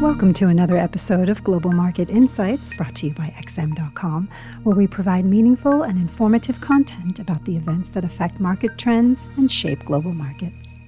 Welcome to another episode of Global Market Insights brought to you by XM.com, where we provide meaningful and informative content about the events that affect market trends and shape global markets.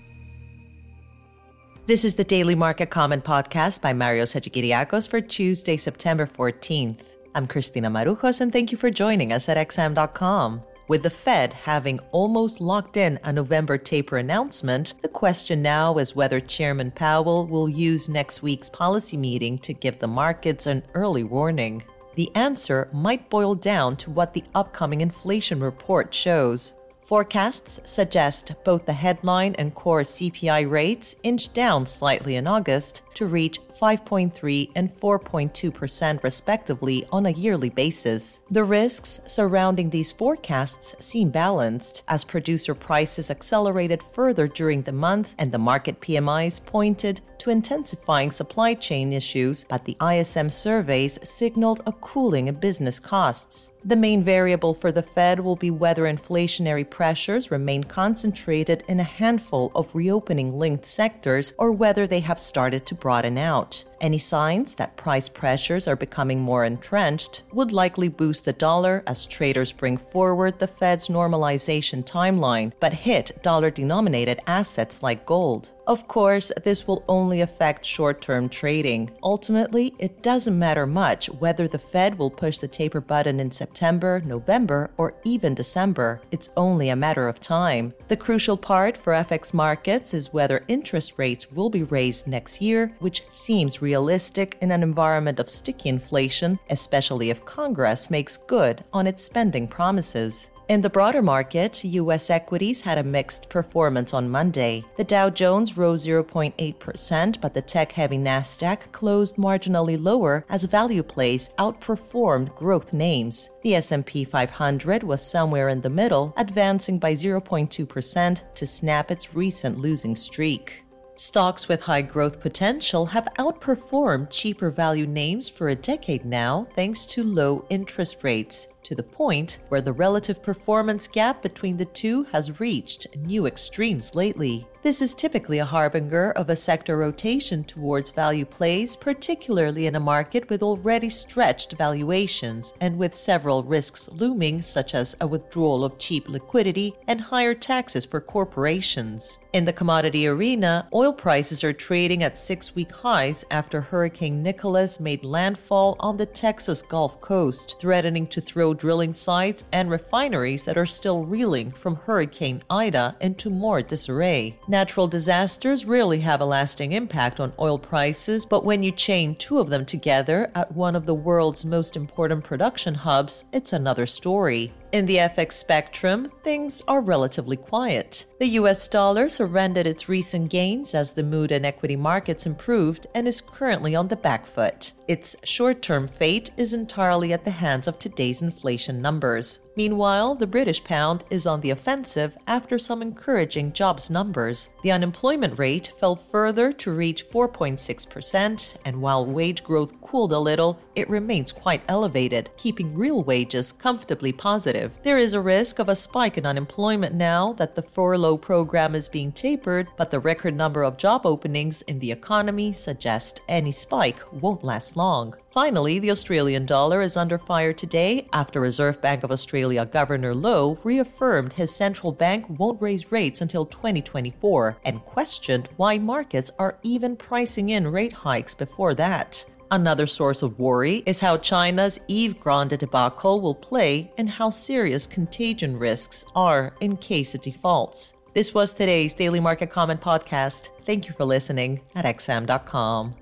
This is the Daily Market Comment podcast by Mario Hadjikyriacos for Tuesday, September 14th. I'm Christina Marujos, and thank you for joining us at XM.com. With the Fed having almost locked in a November taper announcement, the question now is whether Chairman Powell will use next week's policy meeting to give the markets an early warning. The answer might boil down to what the upcoming inflation report shows. Forecasts suggest both the headline and core CPI rates inch down slightly in August to reach 5.3 and 4.2% respectively on a yearly basis. The risks surrounding these forecasts seem balanced as producer prices accelerated further during the month and the market PMIs pointed to intensifying supply chain issues, but the ISM surveys signaled a cooling of business costs. The main variable for the Fed will be whether inflationary pressures remain concentrated in a handful of reopening linked sectors or whether they have started to broaden out. Any signs that price pressures are becoming more entrenched would likely boost the dollar as traders bring forward the Fed's normalization timeline, but hit dollar denominated assets like gold. Of course, this will only affect short term trading. Ultimately, it doesn't matter much whether the Fed will push the taper button in September, November, or even December. It's only a matter of time. The crucial part for FX markets is whether interest rates will be raised next year, which seems realistic in an environment of sticky inflation, especially if Congress makes good on its spending promises. In the broader market, U.S. equities had a mixed performance on Monday. The Dow Jones rose 0.8%, but the tech-heavy Nasdaq closed marginally lower as value plays outperformed growth names. The S&P 500 was somewhere in the middle, advancing by 0.2% to snap its recent losing streak. Stocks with high growth potential have outperformed cheaper value names for a decade now thanks to low interest rates to the point where the relative performance gap between the two has reached new extremes lately. This is typically a harbinger of a sector rotation towards value plays, particularly in a market with already stretched valuations and with several risks looming, such as a withdrawal of cheap liquidity and higher taxes for corporations. In the commodity arena, oil prices are trading at six week highs after Hurricane Nicholas made landfall on the Texas Gulf Coast, threatening to throw drilling sites and refineries that are still reeling from Hurricane Ida into more disarray. Natural disasters rarely have a lasting impact on oil prices, but when you chain two of them together at one of the world's most important production hubs, it's another story. In the FX spectrum, things are relatively quiet. The US dollar surrendered its recent gains as the mood in equity markets improved and is currently on the back foot. Its short term fate is entirely at the hands of today's inflation numbers. Meanwhile, the British pound is on the offensive after some encouraging jobs numbers. The unemployment rate fell further to reach 4.6%, and while wage growth cooled a little, it remains quite elevated, keeping real wages comfortably positive. There is a risk of a spike in unemployment now that the furlough program is being tapered, but the record number of job openings in the economy suggest any spike won't last long. Finally, the Australian dollar is under fire today after Reserve Bank of Australia Governor Lowe reaffirmed his central bank won't raise rates until 2024 and questioned why markets are even pricing in rate hikes before that. Another source of worry is how China's Evergrande debacle will play and how serious contagion risks are in case it defaults. This was today's Daily Market Comment podcast. Thank you for listening at xm.com.